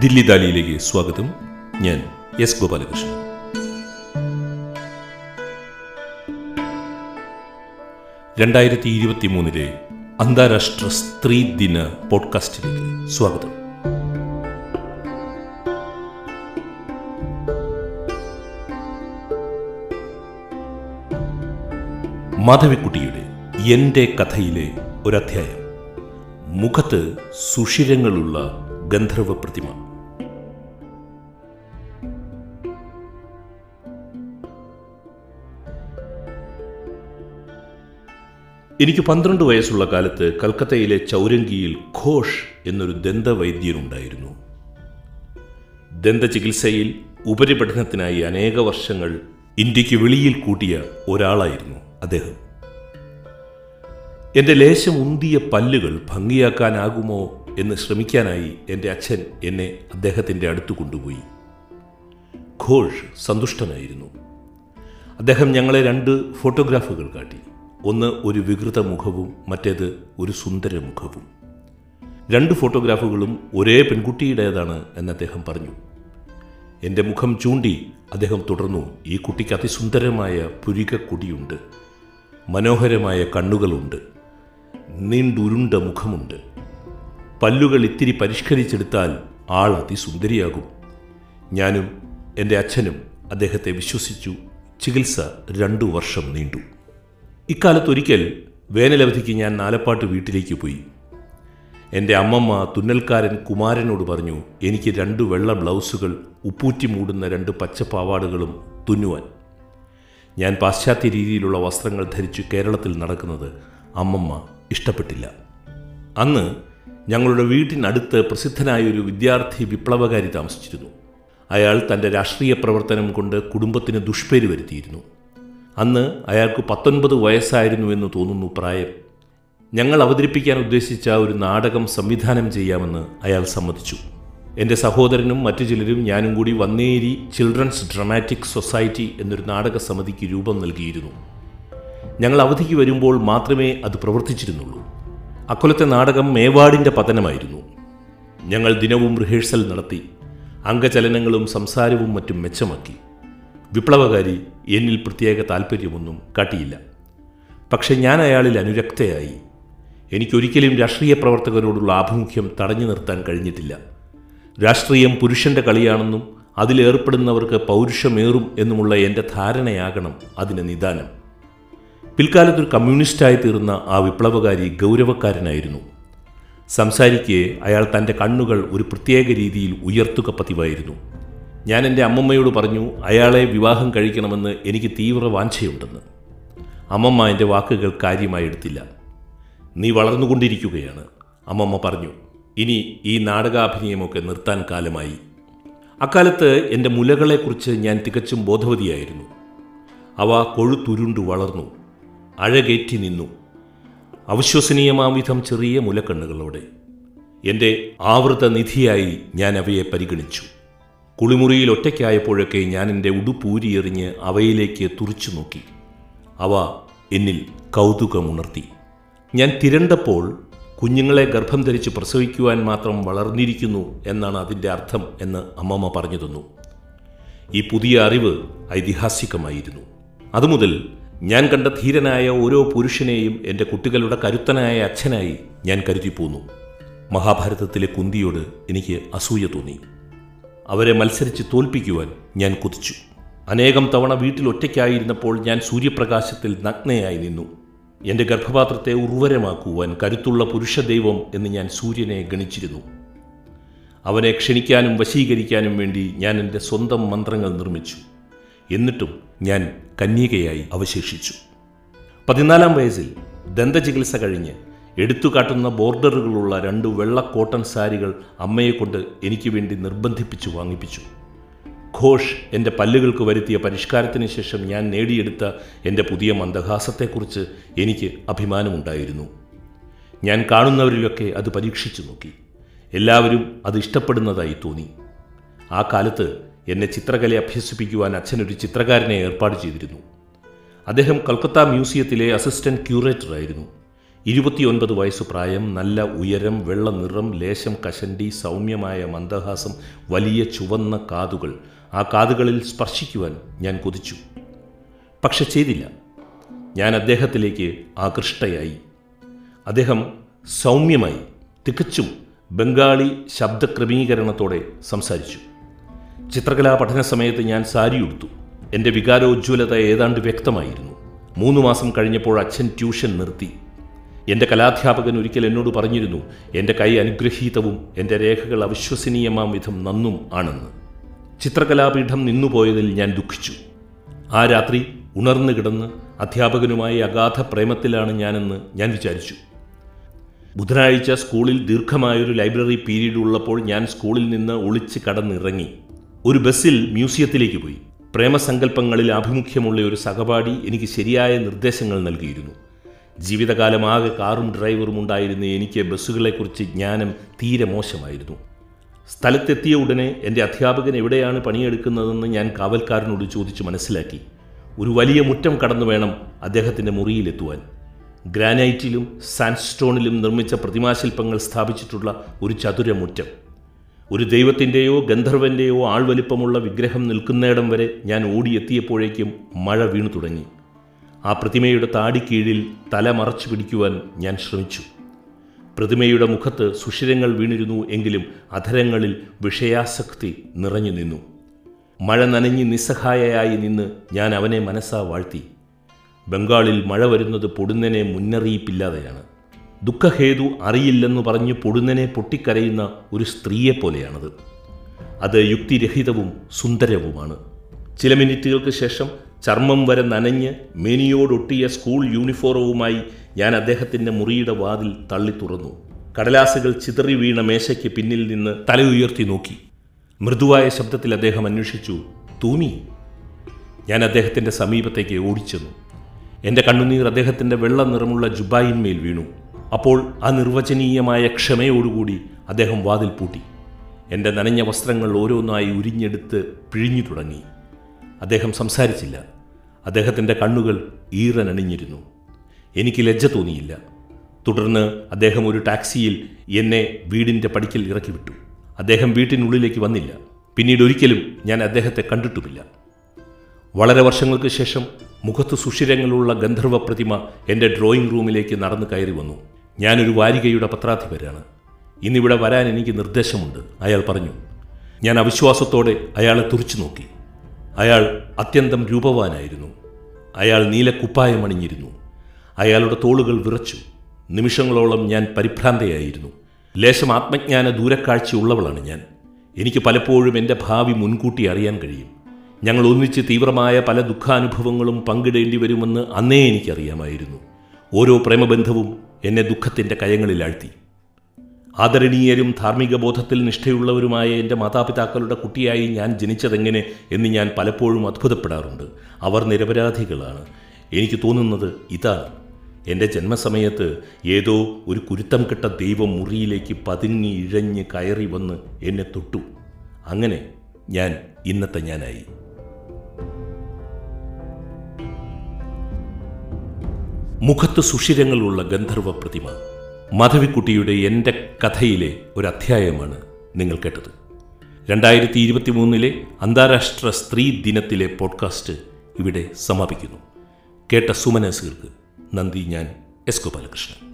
ദില്ലി ദാലിയിലേക്ക് സ്വാഗതം. ഞാൻ എസ് ഗോപാലകൃഷ്ണൻ. രണ്ടായിരത്തി ഇരുപത്തി മൂന്നിലെ അന്താരാഷ്ട്ര സ്ത്രീ ദിന പോഡ്കാസ്റ്റിലേക്ക് സ്വാഗതം. മാധവിക്കുട്ടിയുടെ എന്റെ കഥയിലെ ഒരധ്യായം. മുഖത്ത് സുഷിരങ്ങളുള്ള ഗന്ധർവ പ്രതിമ. എനിക്ക് പന്ത്രണ്ട് വയസ്സുള്ള കാലത്ത് കൽക്കത്തയിലെ ചൗരങ്കിയിൽ ഘോഷ് എന്നൊരു ദന്തവൈദ്യനുണ്ടായിരുന്നു. ദന്തചികിത്സയിൽ ഉപരിപഠനത്തിനായി അനേക വർഷങ്ങൾ ഇന്ത്യയ്ക്ക് വെളിയിൽ കൂട്ടിയ ഒരാളായിരുന്നു അദ്ദേഹം. എന്റെ ലേശം ഉന്തിയ പല്ലുകൾ ഭംഗിയാക്കാനാകുമോ എന്ന് ശ്രമിക്കാനായി എന്റെ അച്ഛൻ എന്നെ അദ്ദേഹത്തിന്റെ അടുത്ത് കൊണ്ടുപോയി. ഘോഷ് സന്തുഷ്ടനായിരുന്നു. അദ്ദേഹം ഞങ്ങളെ രണ്ട് ഫോട്ടോഗ്രാഫുകൾ കാട്ടി. ഒന്ന് ഒരു വികൃത മുഖവും മറ്റേത് ഒരു സുന്ദര മുഖവും. രണ്ട് ഫോട്ടോഗ്രാഫുകളും ഒരേ പെൺകുട്ടിയുടേതാണ് എന്ന് അദ്ദേഹം പറഞ്ഞു. എന്റെ മുഖം ചൂണ്ടി അദ്ദേഹം തുടർന്നു ഈ കുട്ടിക്ക് അതിസുന്ദരമായ പുരികക്കൊടിയുണ്ട് മനോഹരമായ കണ്ണുകളുണ്ട് നീണ്ടുരുണ്ട മുഖമുണ്ട്. പല്ലുകൾ ഇത്തിരി പരിഷ്കരിച്ചെടുത്താൽ ആൾ അതിസുന്ദരിയാകും. ഞാനും എന്റെ അച്ഛനും അദ്ദേഹത്തെ വിശ്വസിച്ചു ചികിത്സ രണ്ടു വർഷം നീണ്ടു. ഇക്കാലത്തൊരിക്കൽ വേനലവധിക്ക് ഞാൻ നാലപ്പാട്ട് വീട്ടിലേക്ക് പോയി. എന്റെ അമ്മമ്മ തുന്നൽക്കാരൻ കുമാരനോട് പറഞ്ഞു എനിക്ക് രണ്ട് വെള്ള ബ്ലൗസുകൾ ഉപ്പൂറ്റി മൂടുന്ന രണ്ട് പച്ചപ്പാവാടുകളും തുന്നുവാൻ. ഞാൻ പാശ്ചാത്യ രീതിയിലുള്ള വസ്ത്രങ്ങൾ ധരിച്ച് കേരളത്തിൽ നടക്കുന്നത് അമ്മമ്മ ഇഷ്ടപ്പെട്ടില്ല. അന്ന് ഞങ്ങളുടെ വീട്ടിനടുത്ത് പ്രസിദ്ധനായ ഒരു വിദ്യാർത്ഥി വിപ്ലവകാരി താമസിച്ചിരുന്നു. അയാൾ തന്റെ രാഷ്ട്രീയ പ്രവർത്തനം കൊണ്ട് കുടുംബത്തിന് ദുഷ്പേര് വരുത്തിയിരുന്നു. അന്ന് അയാൾക്ക് പത്തൊൻപത് വയസ്സായിരുന്നു എന്ന് തോന്നുന്നു പ്രായം. ഞങ്ങൾ അവതരിപ്പിക്കാൻ ഉദ്ദേശിച്ച ഒരു നാടകം സംവിധാനം ചെയ്യാമെന്ന് അയാൾ സമ്മതിച്ചു. എന്റെ സഹോദരനും മറ്റു ചിലരും ഞാനും കൂടി വന്നേരി ചിൽഡ്രൻസ് ഡ്രമാറ്റിക് സൊസൈറ്റി എന്നൊരു നാടക സമിതിക്ക് രൂപം നൽകിയിരുന്നു. ഞങ്ങൾ അവധിക്ക് വരുമ്പോൾ മാത്രമേ അത് പ്രവർത്തിച്ചിരുന്നുള്ളൂ. അക്കൊലത്തെ നാടകം മേവാടിന്റെ പതനമായിരുന്നു. ഞങ്ങൾ ദിനവും റിഹേഴ്സൽ നടത്തി അംഗചലനങ്ങളും സംസാരവും മറ്റും മെച്ചമാക്കി. വിപ്ലവകാരി എന്നിൽ പ്രത്യേക താല്പര്യമൊന്നും കാട്ടിയില്ല. പക്ഷെ ഞാൻ അയാളിൽ അനുരക്തയായി. എനിക്കൊരിക്കലും രാഷ്ട്രീയ പ്രവർത്തകരോടുള്ള ആഭിമുഖ്യം തടഞ്ഞു നിർത്താൻ കഴിഞ്ഞിട്ടില്ല. രാഷ്ട്രീയം പുരുഷന്റെ കളിയാണെന്നും അതിലേർപ്പെടുന്നവർക്ക് പൗരുഷമേറും എന്നുമുള്ള എന്റെ ധാരണയാകണം അതിന് നിദാനം. പിൽക്കാലത്തൊരു കമ്മ്യൂണിസ്റ്റായി തീർന്ന ആ വിപ്ലവകാരി ഗൗരവക്കാരനായിരുന്നു. സംസാരിക്കെ അയാൾ തന്റെ കണ്ണുകൾ ഒരു പ്രത്യേക രീതിയിൽ ഉയർത്തുക പതിവായിരുന്നു. ഞാൻ എന്റെ അമ്മമ്മയോട് പറഞ്ഞു അയാളെ വിവാഹം കഴിക്കണമെന്ന് എനിക്ക് തീവ്ര വാഞ്ചയുണ്ടെന്ന്. അമ്മമ്മ എന്റെ വാക്കുകൾ കാര്യമായി എടുത്തില്ല. നീ വളർന്നുകൊണ്ടിരിക്കുകയാണ്. അമ്മമ്മ പറഞ്ഞു ഇനി ഈ നാടകാഭിനയമൊക്കെ നിർത്താൻ കാലമായി. അക്കാലത്ത് എന്റെ മുലകളെക്കുറിച്ച് ഞാൻ തികച്ചും ബോധവതിയായിരുന്നു. അവ കൊഴുത്തുരുണ്ടു വളർന്നു അഴകേറ്റി നിന്നു. അവിശ്വസനീയമാവിധം ചെറിയ മുലക്കണ്ണുകളോടെ. എന്റെ ആവൃത നിധിയായി ഞാൻ അവയെ പരിഗണിച്ചു. കുളിമുറിയിൽ ഒറ്റയ്ക്കായപ്പോഴൊക്കെ ഞാൻ എന്റെ ഉടുപ്പൂരിയെറിഞ്ഞ് അവയിലേക്ക് തുറിച്ചു നോക്കി. അവ എന്നിൽ കൗതുകമുണർത്തി. ഞാൻ തിരണ്ടപ്പോൾ കുഞ്ഞുങ്ങളെ ഗർഭം ധരിച്ച് പ്രസവിക്കുവാൻ മാത്രം വളർന്നിരിക്കുന്നു എന്നാണ് അതിന്റെ അർത്ഥം എന്ന് അമ്മമ്മ പറഞ്ഞു തന്നു. ഈ പുതിയ അറിവ് ഐതിഹാസികമായിരുന്നു. അതുമുതൽ ഞാൻ കണ്ട ധീരനായ ഓരോ പുരുഷനെയും എന്റെ കുട്ടികളുടെ കരുത്തനായ അച്ഛനായി ഞാൻ കരുതിപ്പോന്നു. മഹാഭാരതത്തിലെ കുന്തിയോട് എനിക്ക് അസൂയ തോന്നി. അവരെ മത്സരിച്ച് തോൽപ്പിക്കുവാൻ ഞാൻ കുതിച്ചു. അനേകം തവണ വീട്ടിൽ ഒറ്റയ്ക്കായിരുന്നപ്പോൾ ഞാൻ സൂര്യപ്രകാശത്തിൽ നഗ്നയായി നിന്നു. എന്റെ ഗർഭപാത്രത്തെ ഉർവരമാക്കുവാൻ കരുത്തുള്ള പുരുഷദൈവം എന്ന് ഞാൻ സൂര്യനെ ഗണിച്ചിരുന്നു. അവനെ ക്ഷണിക്കാനും വശീകരിക്കാനും വേണ്ടി ഞാൻ എന്റെ സ്വന്തം മന്ത്രങ്ങൾ നിർമ്മിച്ചു. എന്നിട്ടും ഞാൻ കന്യകയായി അവശേഷിച്ചു. പതിനാലാം വയസ്സിൽ ദന്തചികിത്സ കഴിഞ്ഞ് എടുത്തുകാട്ടുന്ന ബോർഡറുകളുള്ള രണ്ട് വെള്ള കോട്ടൺ സാരികൾ അമ്മയെക്കൊണ്ട് എനിക്ക് വേണ്ടി നിർബന്ധിപ്പിച്ചു വാങ്ങിപ്പിച്ചു. ഘോഷ് എന്റെ പല്ലുകൾക്ക് വരുത്തിയ പരിഷ്കാരത്തിന് ശേഷം ഞാൻ നേടിയെടുത്ത എന്റെ പുതിയ മന്ദഹാസത്തെക്കുറിച്ച് എനിക്ക് അഭിമാനമുണ്ടായിരുന്നു. ഞാൻ കാണുന്നവരിലൊക്കെ അത് പരീക്ഷിച്ചു നോക്കി. എല്ലാവരും അത് ഇഷ്ടപ്പെടുന്നതായി തോന്നി. ആ കാലത്ത് എന്നെ ചിത്രകല അഭ്യസിപ്പിക്കുവാൻ അച്ഛനൊരു ചിത്രകാരനെ ഏർപ്പാട് ചെയ്തിരുന്നു. അദ്ദേഹം കൽക്കത്ത മ്യൂസിയത്തിലെ അസിസ്റ്റന്റ് ക്യൂറേറ്ററായിരുന്നു. ഇരുപത്തിയൊൻപത് വയസ്സ് പ്രായം നല്ല ഉയരം വെള്ള നിറം ലേശം കശണ്ടി സൗമ്യമായ മന്ദഹാസം വലിയ ചുവന്ന കാതുകൾ. ആ കാതുകളിൽ സ്പർശിക്കുവാൻ ഞാൻ കൊതിച്ചു. പക്ഷെ ചെയ്തില്ല. ഞാൻ അദ്ദേഹത്തിലേക്ക് ആകൃഷ്ടയായി. അദ്ദേഹം സൗമ്യമായി തികച്ചും ബംഗാളി ശബ്ദക്രമീകരണത്തോടെ സംസാരിച്ചു. ചിത്രകലാ പഠന സമയത്ത് ഞാൻ സാരി ഉടുത്തു. എന്റെ വികാരോജ്വലത ഏതാണ്ട് വ്യക്തമായിരുന്നു. മൂന്ന് മാസം കഴിഞ്ഞപ്പോൾ അച്ഛൻ ട്യൂഷൻ നിർത്തി. എന്റെ കലാധ്യാപകൻ ഒരിക്കൽ എന്നോട് പറഞ്ഞിരുന്നു എന്റെ കൈ അനുഗ്രഹീതവും എന്റെ രേഖകൾ അവിശ്വസനീയമാം വിധം നന്നും ആണെന്ന്. ചിത്രകലാപീഠം നിന്നുപോയതിൽ ഞാൻ ദുഃഖിച്ചു. ആ രാത്രി ഉണർന്നു കിടന്ന് അധ്യാപകനുമായി അഗാധ പ്രേമത്തിലാണ് ഞാനെന്ന് ഞാൻ വിചാരിച്ചു. ബുധനാഴ്ച സ്കൂളിൽ ദീർഘമായൊരു ലൈബ്രറി പീരീഡ് ഉള്ളപ്പോൾ ഞാൻ സ്കൂളിൽ നിന്ന് ഒളിച്ച് കടന്നിറങ്ങി. ഒരു ബസ്സിൽ മ്യൂസിയത്തിലേക്ക് പോയി. പ്രേമസങ്കല്പങ്ങളിൽ ആഭിമുഖ്യമുള്ള ഒരു സഹപാഠി എനിക്ക് ശരിയായ നിർദ്ദേശങ്ങൾ നൽകിയിരുന്നു. ജീവിതകാലമാകെ കാറും ഡ്രൈവറും ഉണ്ടായിരുന്ന എനിക്ക് ബസ്സുകളെക്കുറിച്ച് ജ്ഞാനം തീരെ മോശമായിരുന്നു. സ്ഥലത്തെത്തിയ ഉടനെ എന്റെ അധ്യാപകൻ എവിടെയാണ് പണിയെടുക്കുന്നതെന്ന് ഞാൻ കാവൽക്കാരനോട് ചോദിച്ച് മനസ്സിലാക്കി. ഒരു വലിയ മുറ്റം കടന്നു വേണം അദ്ദേഹത്തിന്റെ മുറിയിലെത്തുവാൻ. ഗ്രാനൈറ്റിലും സാൻഡ്സ്റ്റോണിലും നിർമ്മിച്ച പ്രതിമാശില്പങ്ങൾ സ്ഥാപിച്ചിട്ടുള്ള ഒരു ചതുരമുറ്റം. ഒരു ദൈവത്തിന്റെയോ ഗന്ധർവന്റെയോ ആൾവലിപ്പമുള്ള വിഗ്രഹം നിൽക്കുന്നിടം വരെ ഞാൻ ഓടിയെത്തിയപ്പോഴേക്കും മഴ വീണു തുടങ്ങി. ആ പ്രതിമയുടെ താടിക്കീഴിൽ തല മറച്ചു പിടിക്കുവാൻ ഞാൻ ശ്രമിച്ചു. പ്രതിമയുടെ മുഖത്ത് സുഷിരങ്ങൾ വീണിരുന്നു എങ്കിലും അധരങ്ങളിൽ വിഷയാസക്തി നിറഞ്ഞു നിന്നു. മഴ നനഞ്ഞ് നിസ്സഹായയായി നിന്ന് ഞാൻ അവനെ മനസ്സാ വാഴ്ത്തി. ബംഗാളിൽ മഴ വരുന്നത് പൊടുന്നനെ മുന്നറിയിപ്പില്ലാതെയാണ്. ദുഃഖഹേതു അറിയില്ലെന്ന് പറഞ്ഞ് പൊടുന്നനെ പൊട്ടിക്കരയുന്ന ഒരു സ്ത്രീയെപ്പോലെയാണത് അത് യുക്തിരഹിതവും സുന്ദരവുമാണ്. ചില മിനിറ്റുകൾക്ക് ശേഷം ചർമ്മം വരെ നനഞ്ഞ് മേനിയോടൊട്ടിയ സ്കൂൾ യൂണിഫോറവുമായി ഞാൻ അദ്ദേഹത്തിന്റെ മുറിയുടെ വാതിൽ തള്ളി തുറന്നു. കടലാസുകൾ ചിതറി വീണ മേശയ്ക്ക് പിന്നിൽ നിന്ന് തല ഉയർത്തി നോക്കി. മൃദുവായ ശബ്ദത്തിൽ അദ്ദേഹം അന്വേഷിച്ചു തൂമി. ഞാൻ അദ്ദേഹത്തിന്റെ സമീപത്തേക്ക് ഓടിച്ചെന്നു. എന്റെ കണ്ണുനീർ അദ്ദേഹത്തിന്റെ വെള്ള നിറമുള്ള ജുബായിന്മേൽ വീണു. അപ്പോൾ ആ നിർവചനീയമായ ക്ഷമയോടുകൂടി അദ്ദേഹം വാതിൽ പൂട്ടി. എന്റെ നനഞ്ഞ വസ്ത്രങ്ങൾ ഓരോന്നായി ഉരിഞ്ഞെടുത്ത് പിഴിഞ്ഞു തുടങ്ങി. അദ്ദേഹം സംസാരിച്ചില്ല. അദ്ദേഹത്തിന്റെ കണ്ണുകൾ ഈറനണിഞ്ഞിരുന്നു. എനിക്ക് ലജ്ജ തോന്നിയില്ല. തുടർന്ന് അദ്ദേഹം ഒരു ടാക്സിയിൽ എന്നെ വീടിന്റെ പടിക്കൽ ഇറക്കി വിട്ടു. അദ്ദേഹം വീട്ടിനുള്ളിലേക്ക് വന്നില്ല. പിന്നീട് ഒരിക്കലും ഞാൻ അദ്ദേഹത്തെ കണ്ടിട്ടുമില്ല. വളരെ വർഷങ്ങൾക്ക് ശേഷം മുഖത്ത് സുഷിരങ്ങളുള്ള ഗന്ധർവ പ്രതിമ എന്റെ ഡ്രോയിങ് റൂമിലേക്ക് നടന്നു കയറി വന്നു. ഞാനൊരു വാരികയുടെ പത്രാധിപരാണ്. ഇന്നിവിടെ വരാൻ എനിക്ക് നിർദ്ദേശമുണ്ട്. അയാൾ പറഞ്ഞു. ഞാൻ അവിശ്വാസത്തോടെ അയാളെ തുറച്ചു നോക്കി. അയാൾ അത്യന്തം രൂപവാനായിരുന്നു. അയാൾ നീലക്കുപ്പായം അണിഞ്ഞിരുന്നു. അയാളുടെ തോളുകൾ വിറച്ചു. നിമിഷങ്ങളോളം ഞാൻ പരിഭ്രാന്തയായിരുന്നു. ലേശം ആത്മജ്ഞാന ദൂരക്കാഴ്ചയുള്ളവളാണ് ഞാൻ. എനിക്ക് പലപ്പോഴും എന്റെ ഭാവി മുൻകൂട്ടി അറിയാൻ കഴിയും. ഞങ്ങൾ ഒന്നിച്ച് തീവ്രമായ പല ദുഃഖാനുഭവങ്ങളും പങ്കിടേണ്ടി വരുമെന്ന് അന്നേ എനിക്കറിയാമായിരുന്നു. ഓരോ പ്രേമബന്ധവും എന്നെ ദുഃഖത്തിന്റെ കയങ്ങളിൽ ആഴ്ത്തി ആദരണീയരും ധാർമ്മിക ബോധത്തിൽ നിഷ്ഠയുള്ളവരുമായ എന്റെ മാതാപിതാക്കളുടെ കുട്ടിയായി ഞാൻ ജനിച്ചതെങ്ങനെ എന്ന് ഞാൻ പലപ്പോഴും അത്ഭുതപ്പെടാറുണ്ട്. അവർ നിരപരാധികളാണ്. എനിക്ക് തോന്നുന്നത് ഇതാണ്. എന്റെ ജന്മസമയത്ത് ഏതോ ഒരു കുരുത്തം കെട്ട ദൈവം മുറിയിലേക്ക് പതുങ്ങി ഇഴഞ്ഞ് കയറി വന്ന് എന്നെ തൊട്ടു. അങ്ങനെ ഞാൻ ഇന്നത്തെ ഞാനായി. മുഖത്ത് സുഷിരങ്ങളുള്ള ഗന്ധർവ പ്രതിമ. മാധവിക്കുട്ടിയുടെ എന്റെ കഥയിലെ ഒരു അധ്യായമാണ് നിങ്ങൾ കേട്ടത്. രണ്ടായിരത്തി ഇരുപത്തി മൂന്നിലെ അന്താരാഷ്ട്ര സ്ത്രീ ദിനത്തിലെ പോഡ്കാസ്റ്റ് ഇവിടെ സമാപിക്കുന്നു. കേട്ട സുമനസുകൾക്ക് നന്ദി ഞാൻ എസ് ഗോപാലകൃഷ്ണൻ.